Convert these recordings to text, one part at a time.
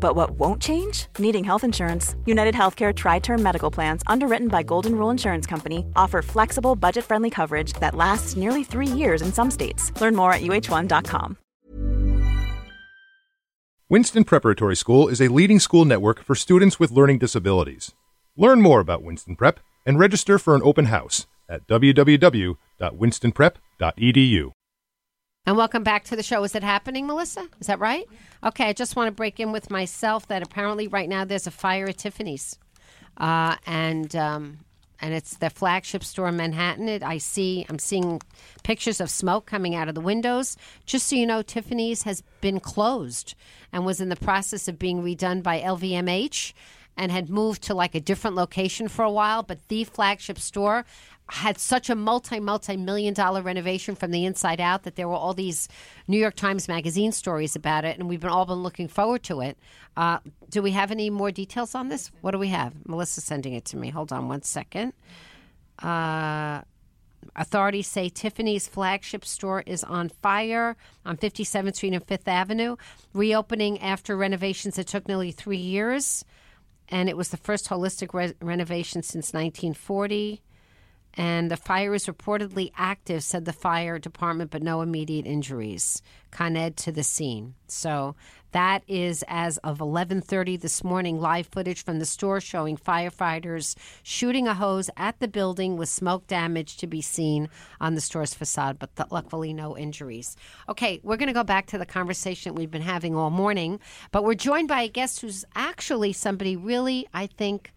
But what won't change? Needing health insurance. United Healthcare Tri Term Medical Plans, underwritten by Golden Rule Insurance Company, offer flexible, budget friendly coverage that lasts nearly three years in some states. Learn more at uh1.com. Winston Preparatory School is a leading school network for students with learning disabilities. Learn more about Winston Prep and register for an open house at www.winstonprep.edu. And welcome back to the show. Is it happening, Melissa? Is that right? Okay, I just want to break in with myself that apparently right now there's a fire at Tiffany's, uh, and um, and it's the flagship store in Manhattan. It, I see, I'm seeing pictures of smoke coming out of the windows. Just so you know, Tiffany's has been closed and was in the process of being redone by LVMH and had moved to like a different location for a while. But the flagship store had such a multi multi million dollar renovation from the inside out that there were all these New York Times Magazine stories about it, and we've been all been looking forward to it. Uh, do we have any more details on this? What do we have? Melissa's sending it to me. Hold on one second. Uh, Authorities say Tiffany's flagship store is on fire on 57th Street and Fifth Avenue, reopening after renovations that took nearly three years. And it was the first holistic re- renovation since 1940 and the fire is reportedly active, said the fire department, but no immediate injuries. Con Ed to the scene. So that is as of 11:30 this morning. Live footage from the store showing firefighters shooting a hose at the building with smoke damage to be seen on the store's facade, but th- luckily no injuries. Okay, we're going to go back to the conversation we've been having all morning, but we're joined by a guest who's actually somebody really, I think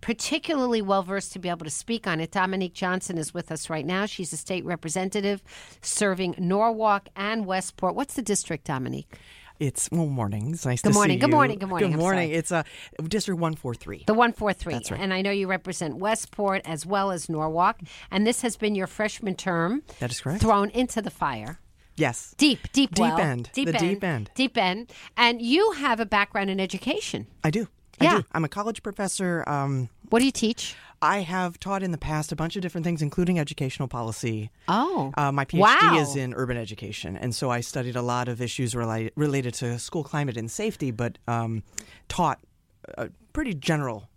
particularly well versed to be able to speak on it. Dominique Johnson is with us right now. She's a state representative serving Norwalk and Westport. What's the district, Dominique? It's well, morning. It's nice Good to morning. see Good you. morning. Good morning. Good morning. It's uh, District One Four Three. The 143. That's right. And I know you represent Westport as well as Norwalk. And this has been your freshman term That is correct. thrown into the fire. Yes. Deep, deep, Deep well. end. Deep The end. deep end. Deep end. And you have a background in education. I do. I Yeah. do. I'm a college professor. Um, What do you teach? I have taught in the past a bunch of different things, including educational policy. Oh. Uh, my PhD Wow. is in urban education, and so I studied a lot of issues related related to school climate and safety, but um, taught a pretty general.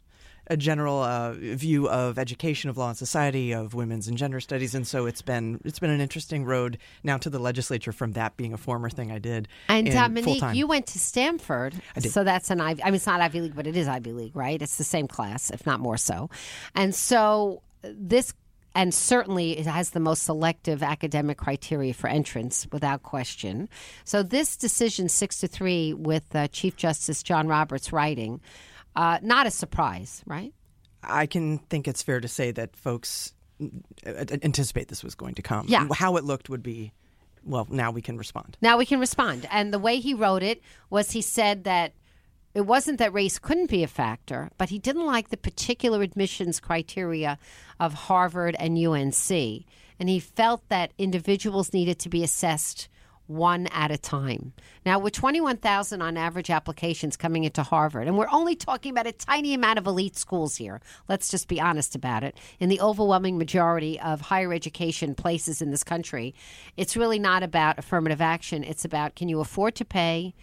A general uh, view of education, of law and society, of women's and gender studies, and so it's been it's been an interesting road now to the legislature from that being a former thing I did. And in Dominique, full-time. you went to Stanford, did. so that's an Ivy. I mean, it's not Ivy League, but it is Ivy League, right? It's the same class, if not more so. And so this, and certainly it has the most selective academic criteria for entrance, without question. So this decision, six to three, with uh, Chief Justice John Roberts writing, uh, not a surprise, right? I can think it's fair to say that folks uh, anticipate this was going to come. Yeah. How it looked would be, well, now we can respond. Now we can respond. And the way he wrote it was he said that it wasn't that race couldn't be a factor, but he didn't like the particular admissions criteria of Harvard and UNC. And he felt that individuals needed to be assessed one at a time. Now, with 21,000 on average applications coming into Harvard, and we're only talking about a tiny amount of elite schools here, let's just be honest about it. In the overwhelming majority of higher education places in this country, it's really not about affirmative action. It's about can you afford to pay?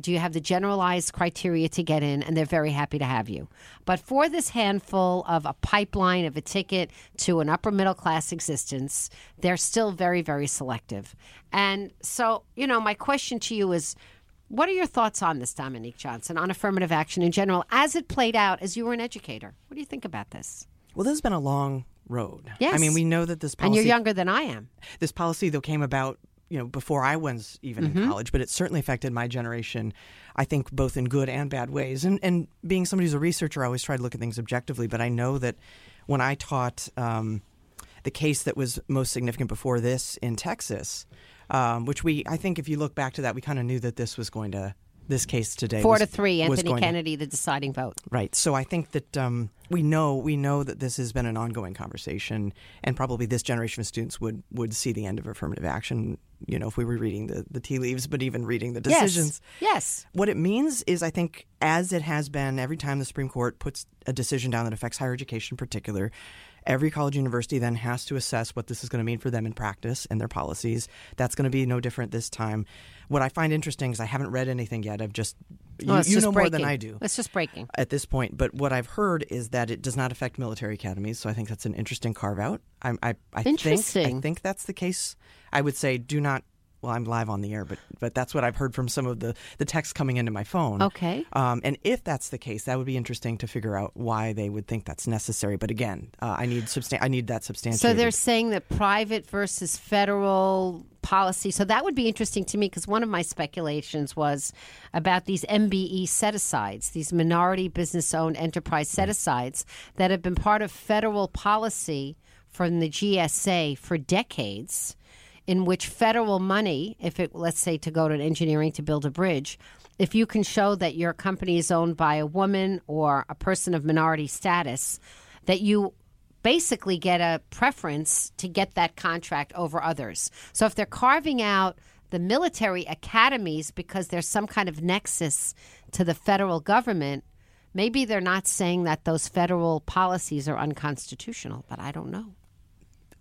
Do you have the generalized criteria to get in? And they're very happy to have you. But for this handful of a pipeline of a ticket to an upper middle class existence, they're still very, very selective. And so, you know, my question to you is What are your thoughts on this, Dominique Johnson, on affirmative action in general, as it played out as you were an educator? What do you think about this? Well, this has been a long road. Yes. I mean, we know that this policy and you're younger than I am. this policy though came about you know before I was even Mm-hmm. in college, but it certainly affected my generation. I think both in good and bad ways. And and being somebody who's a researcher, I always try to look at things objectively. But I know that when I taught um, the case that was most significant before this in Texas, um, which we I think if you look back to that, we kind of knew that this was going to this case today Four was- to three, Anthony going to- Kennedy, the deciding vote. Right. So I think that um, we know we know that this has been an ongoing conversation, and probably this generation of students would would see the end of affirmative action. You know, if we were reading the, the tea leaves, but even reading the decisions. Yes. What it means is, I think, as it has been every time the Supreme Court puts a decision down that affects higher education in particular, every college university then has to assess what this is going to mean for them in practice and their policies. That's going to be no different this time. What I find interesting is I haven't read anything yet. I've just oh, you, it's you know more than. I do It's just breaking. at this point. But what I've heard is that it does not affect military academies. So I think that's an interesting carve out. I, I, I think I think that's the case. I would say do not. Well, I'm live on the air, but but that's what I've heard from some of the the texts coming into my phone. Okay. Um, and if that's the case, that would be interesting to figure out why they would think that's necessary. But again, uh, I need substan- I need that substantiated. So they're saying that private versus federal policy. So that would be interesting to me because one of my speculations was about these MBE set asides, these minority business owned enterprise set asides that have been part of federal policy from the GSA for decades, in which federal money, if it, let's say, to go to engineering to build a bridge, if you can show that your company is owned by a woman or a person of minority status, that you basically get a preference to get that contract over others. So if they're carving out the military academies because there's some kind of nexus to the federal government, maybe they're not saying that those federal policies are unconstitutional, but I don't know.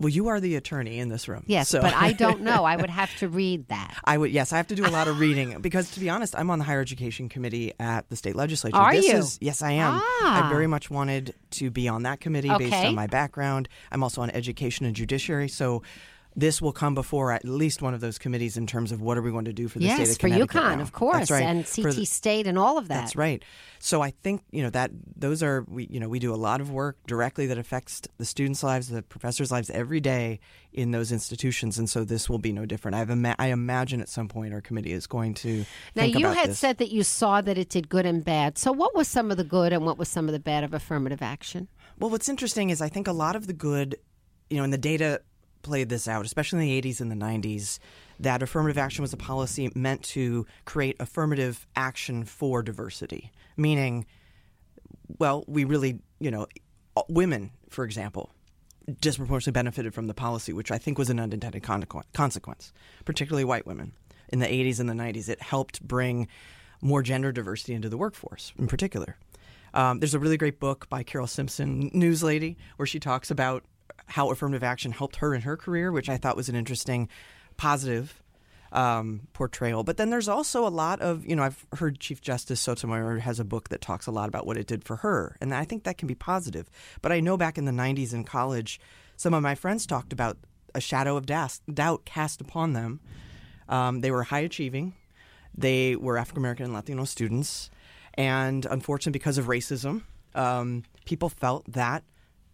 Well, you are the attorney in this room. Yes, so. but I don't know. I would have to read that. I would yes, I have to do a lot of reading because to be honest, I'm on the higher education committee at the state legislature. Are this you? Is, yes, I am. Ah. I very much wanted to be on that committee based on my background. I'm also on education and judiciary, so this will come before at least one of those committees in terms of what are we going to do for the state yes, of for Connecticut UConn, now. of course, right. and CT the- State and all of that. that's right. So I think you know that those are we you know we do a lot of work directly that affects the students' lives, the professors' lives every day in those institutions, and so this will be no different. I've ima- I imagine at some point our committee is going to Now, you had this. said that you saw that it did good and bad. So, what was some of the good and what was some of the bad of affirmative action? Well, what's interesting is I think a lot of the good, you know, in the data played this out, especially in the 80s and the 90s, that affirmative action was a policy meant to create affirmative action for diversity, meaning, well, we really, you know, women, for example, disproportionately benefited from the policy, which I think was an unintended consequ- consequence, particularly white women. In the 80s and the 90s, it helped bring more gender diversity into the workforce in particular. Um, there's a really great book by Carole Simpson, News Lady, where she talks about how affirmative action helped her in her career, which I thought was an interesting, positive um, portrayal. But then there's also a lot of, you know, I've heard Chief Justice Sotomayor has a book that talks a lot about what it did for her, and I think that can be positive. But I know back in the 90s in college, some of my friends talked about a shadow of das- doubt cast upon them. Um, they were high achieving, they were African American and Latino students, and unfortunately, because of racism, um, people felt that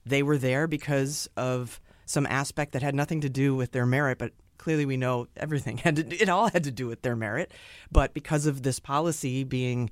they were there because of some aspect that had nothing to do with their merit, but clearly we know everything had to, it all had to do with their merit. But because of this policy being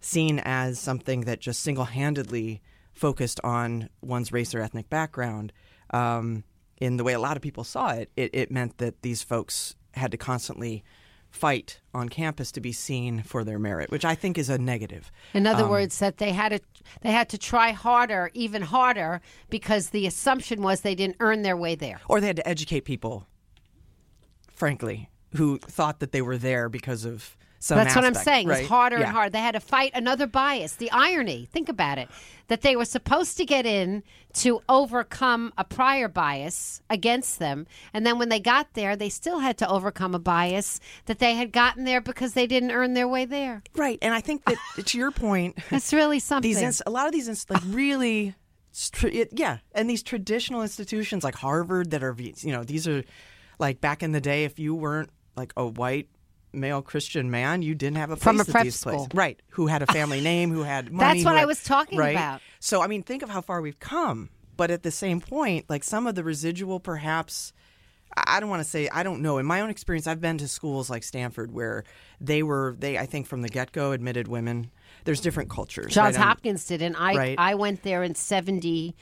seen as something that just single-handedly focused on one's race or ethnic background, um, in the way a lot of people saw it, it, it meant that these folks had to constantly fight on campus to be seen for their merit, which I think is a negative. In Um, other words, that they had to they had to try harder, even harder, because the assumption was they didn't earn their way there. or they had to educate people, frankly, who thought that they were there because of some. That's what I'm saying. right? It's harder Yeah. and harder. They had to fight another bias. The irony, think about it, that they were supposed to get in to overcome a prior bias against them. And then when they got there, they still had to overcome a bias that they had gotten there because they didn't earn their way there. Right, and I think that to your point, That's really something. these ins- a lot of these ins- like really, it, yeah, and these traditional institutions like Harvard that are you know these are like back in the day if you weren't like a white male Christian man, you didn't have a place From a at prep these school. places. Right. Who had a family name, who had money. That's what who I was talking right? about. So, I mean, think of how far we've come. But at the same point, like some of the residual, perhaps, I I don't want to say, I don't know. In my own experience, I've been to schools like Stanford where they were, they, I think from the get go, admitted women. There's different cultures. Johns right? Hopkins did, and I Right. I went there in seventy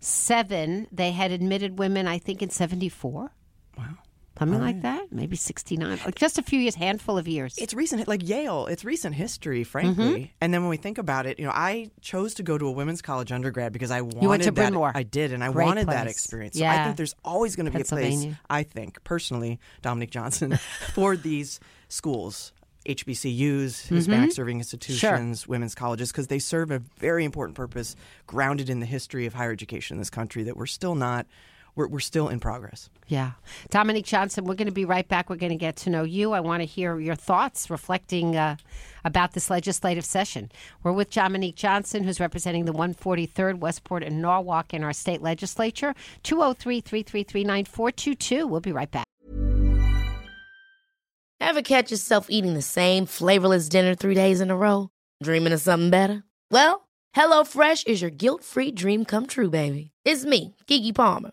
seven. They had admitted women, I think, in seventy four. Wow. Something like that, maybe sixty nine. Like just a few years, handful of years. It's recent, like Yale. It's recent history, frankly. Mm-hmm. And then when we think about it, you know, I chose to go to a women's college undergrad because I wanted went to that. Bryn Mawr. I did, and I Great wanted that place. experience. So Yeah. I think there's always going to be a place. I think personally, Dominique Johnson, for these schools. HBCUs, Hispanic serving institutions, women's colleges, because they serve a very important purpose grounded in the history of higher education in this country that we're still not, we're, we're still in progress. Yeah. Dominique Johnson, we're going to be right back. We're going to get to know you. I want to hear your thoughts reflecting uh, about this legislative session. We're with Dominique Johnson, who's representing the 143rd Westport and Norwalk in our state legislature. 203 333 9422. We'll be right back. Ever catch yourself eating the same flavorless dinner three days in a row? Dreaming of something better? Well, HelloFresh is your guilt-free dream come true, baby. It's me, Keke Palmer.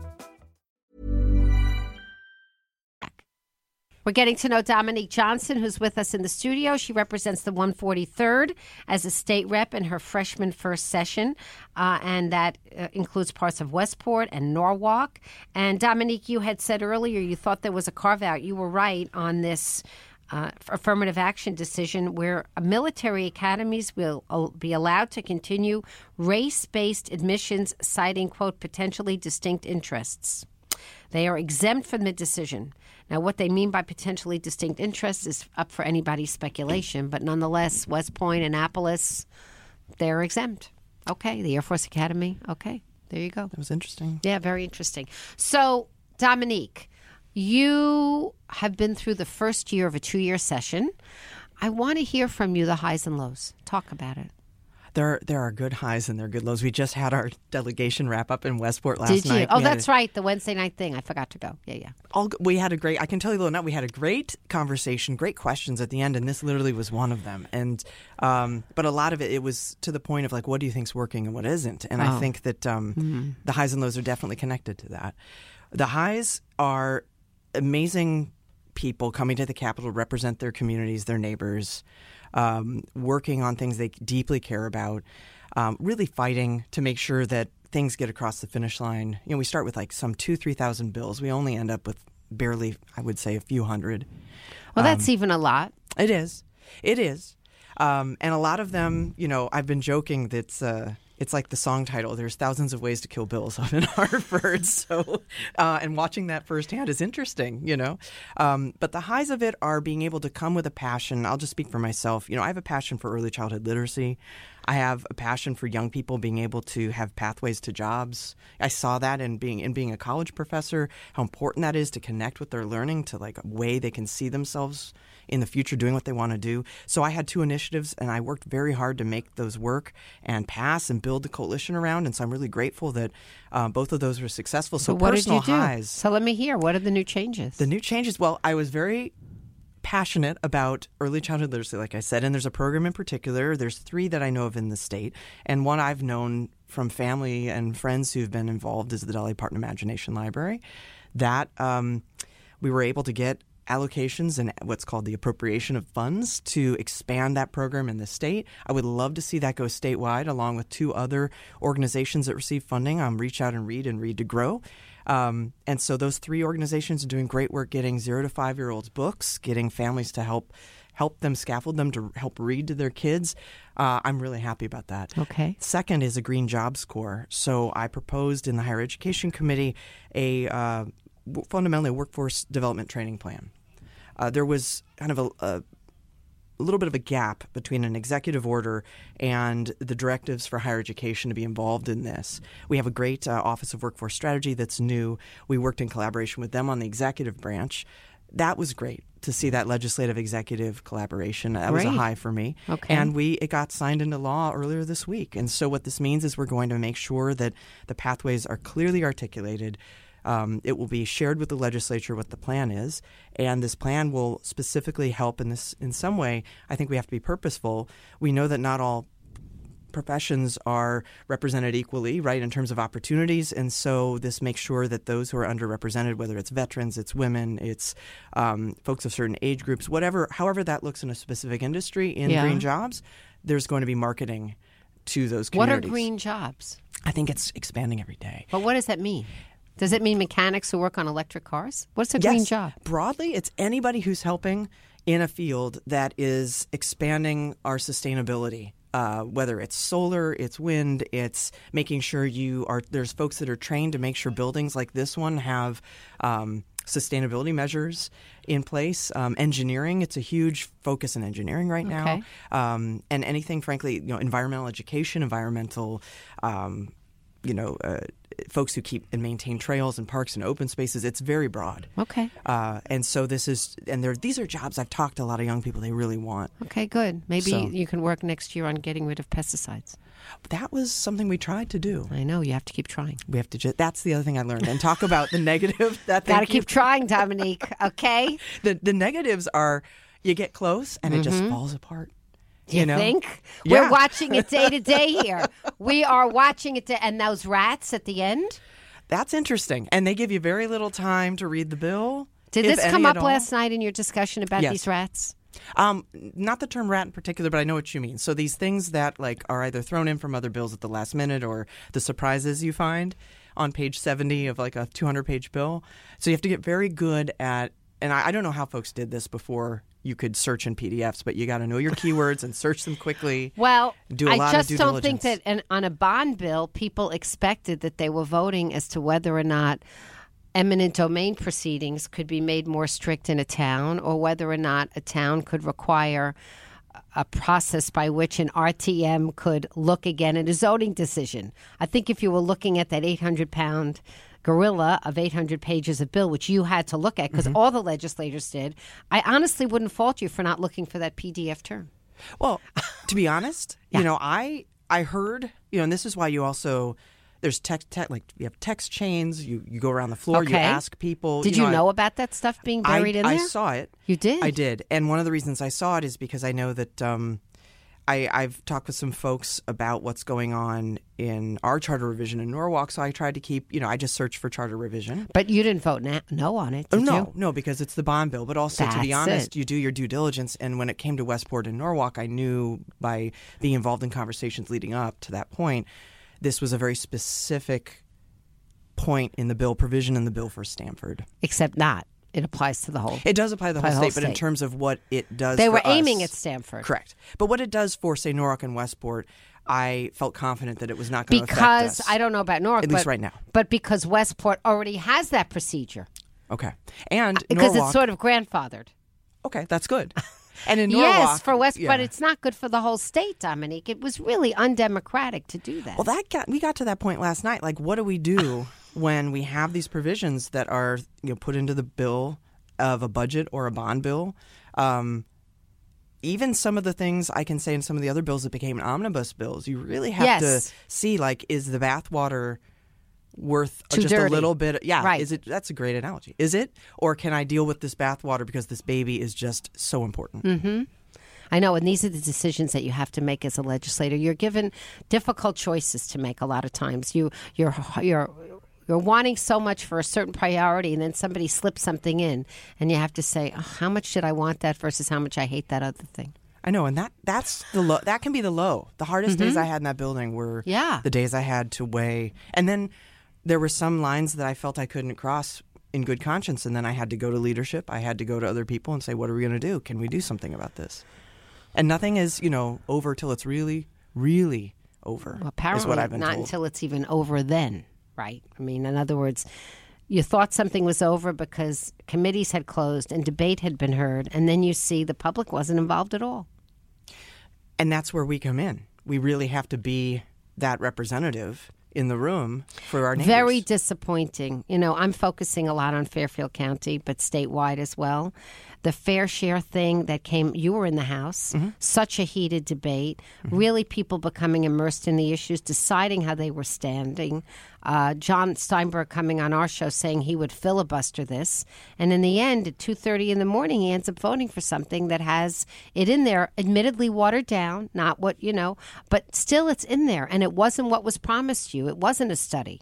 We're getting to know Dominique Johnson, who's with us in the studio. She represents the 143rd as a state rep in her freshman first session, uh, and that uh, includes parts of Westport and Norwalk. And Dominique, you had said earlier you thought there was a carve out. You were right on this. Uh, affirmative action decision where military academies will be allowed to continue race based admissions, citing, quote, potentially distinct interests. They are exempt from the decision. Now, what they mean by potentially distinct interests is up for anybody's speculation, but nonetheless, West Point, Annapolis, they're exempt. Okay, the Air Force Academy. Okay, there you go. That was interesting. Yeah, very interesting. So, Dominique, you have been through the first year of a two year session. I want to hear from you the highs and lows. Talk about it. There, there are good highs and there are good lows. We just had our delegation wrap up in Westport last night. Did you? night. Oh, We that's a- right. The Wednesday night thing. I forgot to go. Yeah, yeah. all we had a great i can tell you though now we had a great conversation great questions at the end and this literally was one of them and um, but a lot of it it was to the point of like what do you think's working and what isn't and i think that um, the highs and lows are definitely connected to that the highs are amazing people coming to the capitol to represent their communities their neighbors um, working on things they deeply care about um, really fighting to make sure that things get across the finish line. You know, we start with like some two, three thousand bills. We only end up with barely, I would say, a few hundred. Well, that's even a lot. It is, it is, um, and a lot of them. You know, I've been joking that uh, it's like the song title. There's thousands of ways to kill bills up in Hartford. So, uh, and watching that firsthand is interesting. You know, um, but the highs of it are being able to come with a passion. I'll just speak for myself. You know, I have a passion for early childhood literacy. I have a passion for young people being able to have pathways to jobs. I saw that in being in being a college professor, how important that is to connect with their learning to like a way they can see themselves in the future doing what they want to do. So I had two initiatives and I worked very hard to make those work and pass and build the coalition around. And so I'm really grateful that uh, both of those were successful. So, what did you do? highs. So let me hear. What are the new changes? The new changes. Well, I was very passionate about early childhood literacy, like I said, and there's a program in particular. There's three that I know of in the state, and one I've known from family and friends who've been involved is the Dolly Parton Imagination Library. That um, we were able to get allocations and what's called the appropriation of funds to expand that program in the state. I would love to see that go statewide, along with two other organizations that receive funding. Um, Reach Out and Read and Read to Grow. Um, and so those three organizations are doing great work getting zero to five year olds books, getting families to help help them scaffold them to help read to their kids. Uh, I'm really happy about that. Okay. Second is a green jobs Corps. So I proposed in the higher education committee a uh, fundamentally a workforce development training plan. Uh, there was kind of a, a a little bit of a gap between an executive order and the directives for higher education to be involved in this. We have a great uh, Office of Workforce Strategy that's new. We worked in collaboration with them on the executive branch. That was great to see that legislative executive collaboration. That was a high for me. Okay. And we it got signed into law earlier this week. And so what this means is we're going to make sure that the pathways are clearly articulated. Um, it will be shared with the legislature what the plan is, and this plan will specifically help in this in some way. I think we have to be purposeful. We know that not all professions are represented equally, right, in terms of opportunities. And so this makes sure that those who are underrepresented, whether it's veterans, it's women, it's um, folks of certain age groups, whatever, however that looks in a specific industry in Yeah. green jobs, there's going to be marketing to those What are green jobs? I think it's expanding every day. But what does that mean? Does it mean mechanics who work on electric cars? What's a green job? Broadly, it's anybody who's helping in a field that is expanding our sustainability. Uh, whether it's solar, it's wind, it's making sure you are. There's folks that are trained to make sure buildings like this one have um, sustainability measures in place. Um, engineering, it's a huge focus in engineering right Okay. now, um, and anything, frankly, you know, environmental education, environmental. Um, you know, uh, folks who keep and maintain trails and parks and open spaces. It's very broad. Okay. Uh, and so this is, and there, these are jobs I've talked to a lot of young people they really want. Okay, good. Maybe So- you can work next year on getting rid of pesticides. That was something we tried to do. I know you have to keep trying. We have to just, that's the other thing I learned. And talk about the negative. That Got to keep trying, Dominique. Okay. The, the negatives are you get close and it just falls apart. You, know? think? Yeah. We're watching it day to day here. We are watching it, to, and those rats at the end. That's interesting. And they give you very little time to read the bill. Did this come up last night in your discussion about Yes. these rats? Um, not the term rat in particular, but I know what you mean. So these things that like are either thrown in from other bills at the last minute or the surprises you find on page 70 of like a 200 page bill. So you have to get very good at, and I, I don't know how folks did this before you could search in PDFs, but you got to know your keywords and search them quickly. Well, Do a I lot of just due don't think that an, on a bond bill, people expected that they were voting as to whether or not eminent domain proceedings could be made more strict in a town or whether or not a town could require a process by which an RTM could look again at a zoning decision. I think if you were looking at that 800 pound gorilla of 800 pages of bill, which you had to look at because Mm-hmm. all the legislators did, I honestly wouldn't fault you for not looking for that PDF term. Well, to be honest, you know, I I heard, you know, and this is why you also there's text, te- like you have text chains. You you go around the floor, you Okay. ask people. Did you, I- know about that stuff being buried I, in I there? I saw it. You did? I did. And one of the reasons I saw it is because I know that um, I, I've talked with some folks about what's going on in our charter revision in Norwalk. So I tried to keep, you know, I just searched for charter revision. But you didn't vote na- no on it, Oh, no, you? no, because it's the bond bill. But also, to be honest, it. you do your due diligence. And when it came to Westport and Norwalk, I knew by being involved in conversations leading up to that point, this was a very specific point in the bill, provision in the bill for Stamford. Except not. It applies to the whole. It does apply to the whole the whole state, but in terms of what it does, They were aiming us- at Stamford. Correct. But what it does for, say, Norwalk and Westport, I felt confident that it was not going to Because. I don't know about Norwalk, At least right now. But because Westport already has that procedure, Okay. And uh, because Norwalk, it's sort of grandfathered. okay, that's good. And in Norwalk, yes, for West, yeah. but it's not good for the whole state, Dominique. It was really undemocratic to do that. Well, that got we got to that point last night. Like, what do we do when we have these provisions that are you know put into the bill of a budget or a bond bill? Um, even some of the things I can say in some of the other bills that became omnibus bills, you really have Yes. to see like, is the bathwater worth Too just dirty. a little bit? Yeah, Right. Is it? That's a great analogy. Is it, or can I deal with this bathwater because this baby is just so important? Mm. I know, and these are the decisions that you have to make as a legislator. You're given difficult choices to make a lot of times. You you're you're you're wanting so much for a certain priority, and then somebody slips something in, and you have to say, oh, how much did I want that versus how much I hate that other thing. I know, and that that's the low. That can be the low. The hardest days I had in that building were Mm-hmm. Yeah. the days I had to weigh, and then there were some lines that I felt I couldn't cross in good conscience, and then I had to go to leadership. I had to go to other people and say, "What are we going to do? Can we do something about this?" And nothing is, you know, over till it's really, really over. Well, apparently is what I've been not told. until it's even over then, right? I mean, in other words, you thought something was over because committees had closed and debate had been heard, and then you see the public wasn't involved at all. and that's where we come in. We really have to be that representative in the room for our neighbors. Very disappointing. You know, I'm focusing a lot on Fairfield County, but statewide as well. The fair share thing that came, you were in the House, Mm-hmm. such a heated debate, really people becoming immersed in the issues, deciding how they were standing. Uh, John Steinberg coming on our show saying he would filibuster this. And in the end, at 2.30 in the morning, he ends up voting for something that has it in there, admittedly watered down, not what, you know, but still it's in there. And it wasn't what was promised you. It wasn't a study.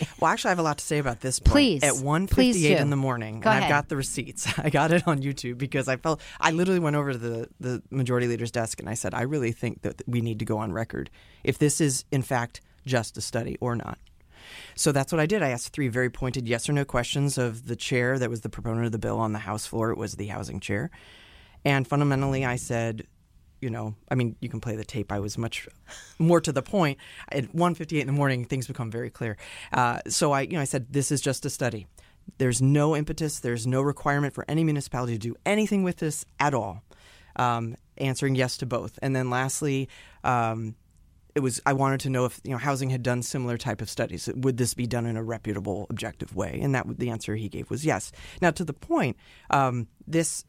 Well, actually, I have a lot to say about this. Point. Please. At Please 1:58 in the morning, Go and ahead. I've got the receipts. I got it on YouTube because I felt I literally went over to the the majority leader's desk and I said, I really think that we need to go on record if this is in fact just a study or not. So that's what I did. I asked three very pointed yes or no questions of the chair that was the proponent of the bill on the House floor. It was the housing chair. And fundamentally, I said, you know, I mean, you can play the tape. I was much more to the point. At 1.58 in the morning, things become very clear. Uh, so I, you know, I said, this is just a study. There's no impetus. There's no requirement for any municipality to do anything with this at all. Um, answering yes to both. And then lastly, um, it was I wanted to know if you know housing had done similar type of studies. Would this be done in a reputable, objective way? And that the answer he gave was yes. Now to the point, um, this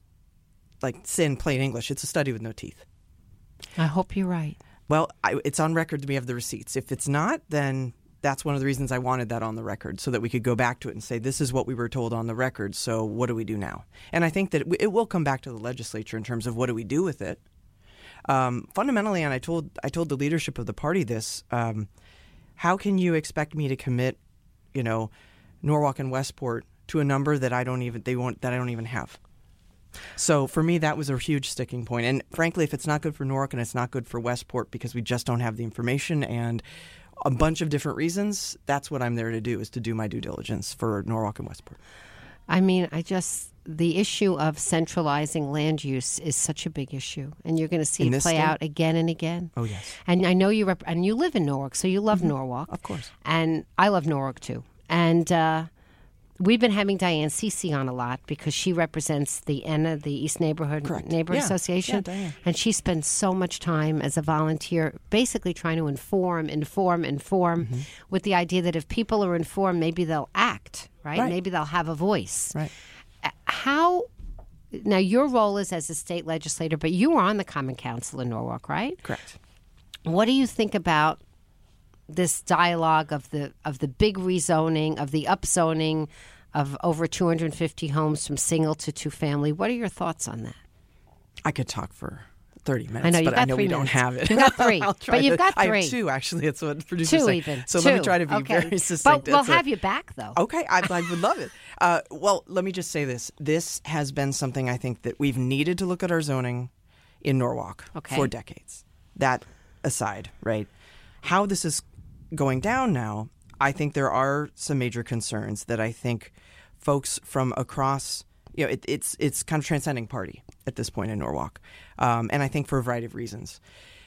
like say in plain English, it's a study with no teeth. I hope you're right. Well, I, it's on record. We have the receipts. If it's not, then that's one of the reasons I wanted that on the record, so that we could go back to it and say, "This is what we were told on the record." So, what do we do now? And I think that it, it will come back to the legislature in terms of what do we do with it. Um, fundamentally, and I told I told the leadership of the party this: um, How can you expect me to commit, you know, Norwalk and Westport to a number that I don't even they won't that I don't even have? So for me, that was a huge sticking point. And frankly, if it's not good for Norwalk and it's not good for Westport because we just don't have the information and a bunch of different reasons, that's what I'm there to do is to do my due diligence for Norwalk and Westport. I mean, I just the issue of centralizing land use is such a big issue, and you're going to see In it play state? out again and again. Oh, yes. And I know you rep- and you live in Norwalk, so you love Norwalk, Of course. And I love Norwalk too. And uh, we've been having Diane Cece on a lot because she represents the ENA, the East Neighborhood Correct. Neighborhood Yeah. Association, Yeah, and she spends so much time as a volunteer, basically trying to inform, inform, inform, Mm-hmm. with the idea that if people are informed, maybe they'll act. Right? Right. Maybe they'll have a voice Right. how now your role is as a state legislator but you were on the common council in norwalk right Correct. what do you think about this dialogue of the of the big rezoning of the upzoning of over 250 homes from single to two family what are your thoughts on that I could talk for 30 minutes, I know, but I know three we don't have it. You've got three, I'll but you've to- got I have two, actually. That's what producers two even So two. let me try to be okay. very succinct. but we'll have you back though Okay, I, I would love it. Uh, well, let me just say this. This has been something I think that we've needed to look at our zoning in Norwalk Okay. for decades. That aside, right? How this is going down now, I think there are some major concerns that I think folks from across, you know, it, it's it's kind of transcending party at this point in Norwalk, um, and I think for a variety of reasons.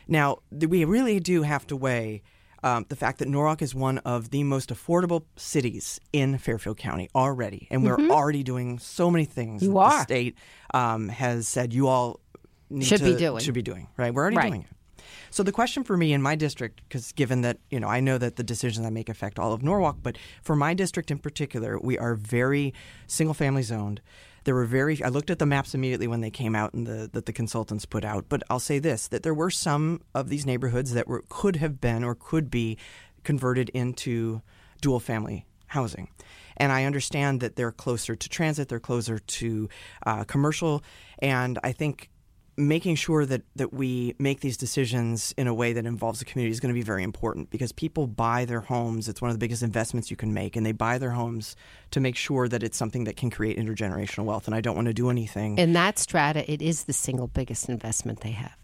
Now, we really do have to weigh um, the fact that Norwalk is one of the most affordable cities in Fairfield County already, and we're already doing so many things. Mm-hmm. You that are. The state um, has said you all need Should be doing. Should be doing right. We're already Right. doing it. So the question for me in my district, because given that you know I know that the decisions I make affect all of Norwalk, but for my district in particular, we are very single family zoned. There were very. I looked at the maps immediately when they came out and the that the consultants put out. But I'll say this: that there were some of these neighborhoods that were could have been or could be converted into dual family housing. And I understand that they're closer to transit, they're closer to uh, commercial, and I think making sure that, that we make these decisions in a way that involves the community is going to be very important because people buy their homes. It's one of the biggest investments you can make, and they buy their homes to make sure that it's something that can create intergenerational wealth. And I don't want to do anything. in that strata it is the single biggest investment they have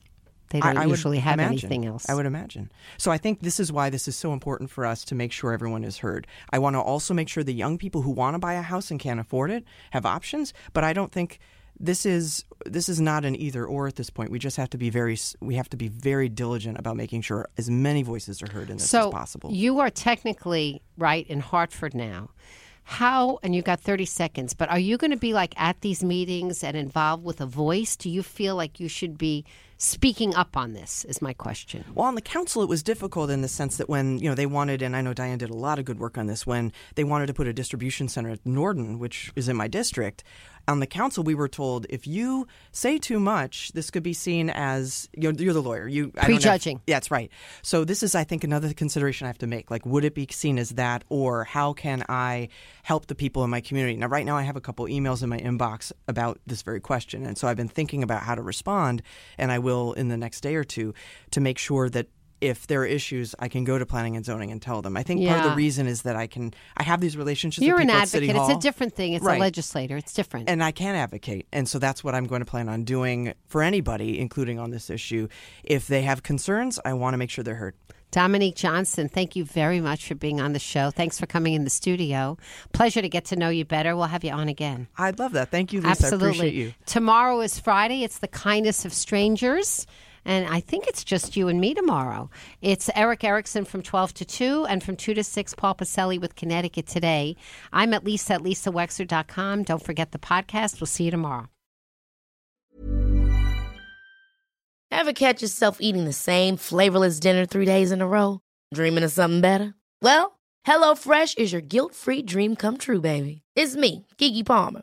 They don't I, I usually have imagine. anything else. I would imagine. So I think this is why this is so important for us to make sure everyone is heard. I want to also make sure the young people who want to buy a house and can't afford it have options. But I don't think this is this is not an either or at this point. We just have to be very we have to be very diligent about making sure as many voices are heard in this so as possible. you are technically right in Hartford now. How and you got 30 seconds, but are you going to be like at these meetings and involved with a voice? Do you feel like you should be speaking up on this is my question. Well, on the council, it was difficult in the sense that when you know they wanted, and I know Diane did a lot of good work on this, when they wanted to put a distribution center at Norden, which is in my district. On the council, we were told if you say too much, this could be seen as you're, you're the lawyer. You I don't if- Prejudging. yeah, that's right. So this is, I think, another consideration I have to make. Like, would it be seen as that, or how can I help the people in my community? Now, right now, I have a couple emails in my inbox about this very question, and so I've been thinking about how to respond, and I will in the next day or two to make sure that. If there are issues, I can go to planning and zoning and tell them. I think part of the reason is that I can I have these relationships. You're with an people at City advocate. It's a different thing. It's Right. a legislator. It's different. And I can advocate. And so that's what I'm going to plan on doing for anybody, including on this issue. If they have concerns, I want to make sure they're heard. Dominique Johnson, thank you very much for being on the show. Thanks for coming in the studio. Pleasure to get to know you better. We'll have you on again. I'd love that. Thank you, Lisa. I Absolutely. appreciate you. Tomorrow is Friday. It's the kindness of strangers. And I think it's just you and me tomorrow. It's Erick Erickson from 12 to 2 and from 2 to 6, Paul Pacelli with Connecticut Today. I'm at Lisa at lisawexler.com. Don't forget the podcast. We'll see you tomorrow. Ever catch yourself eating the same flavorless dinner three days in a row? Dreaming of something better? Well, HelloFresh is your guilt-free dream come true, baby. It's me, Keke Palmer.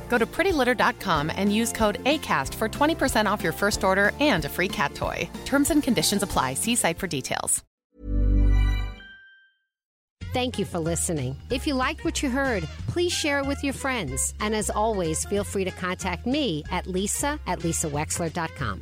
Go to prettylitter.com and use code ACAST for 20% off your first order and a free cat toy. Terms and conditions apply. See site for details. Thank you for listening. If you liked what you heard, please share it with your friends. And as always, feel free to contact me at lisa at lisawexler.com.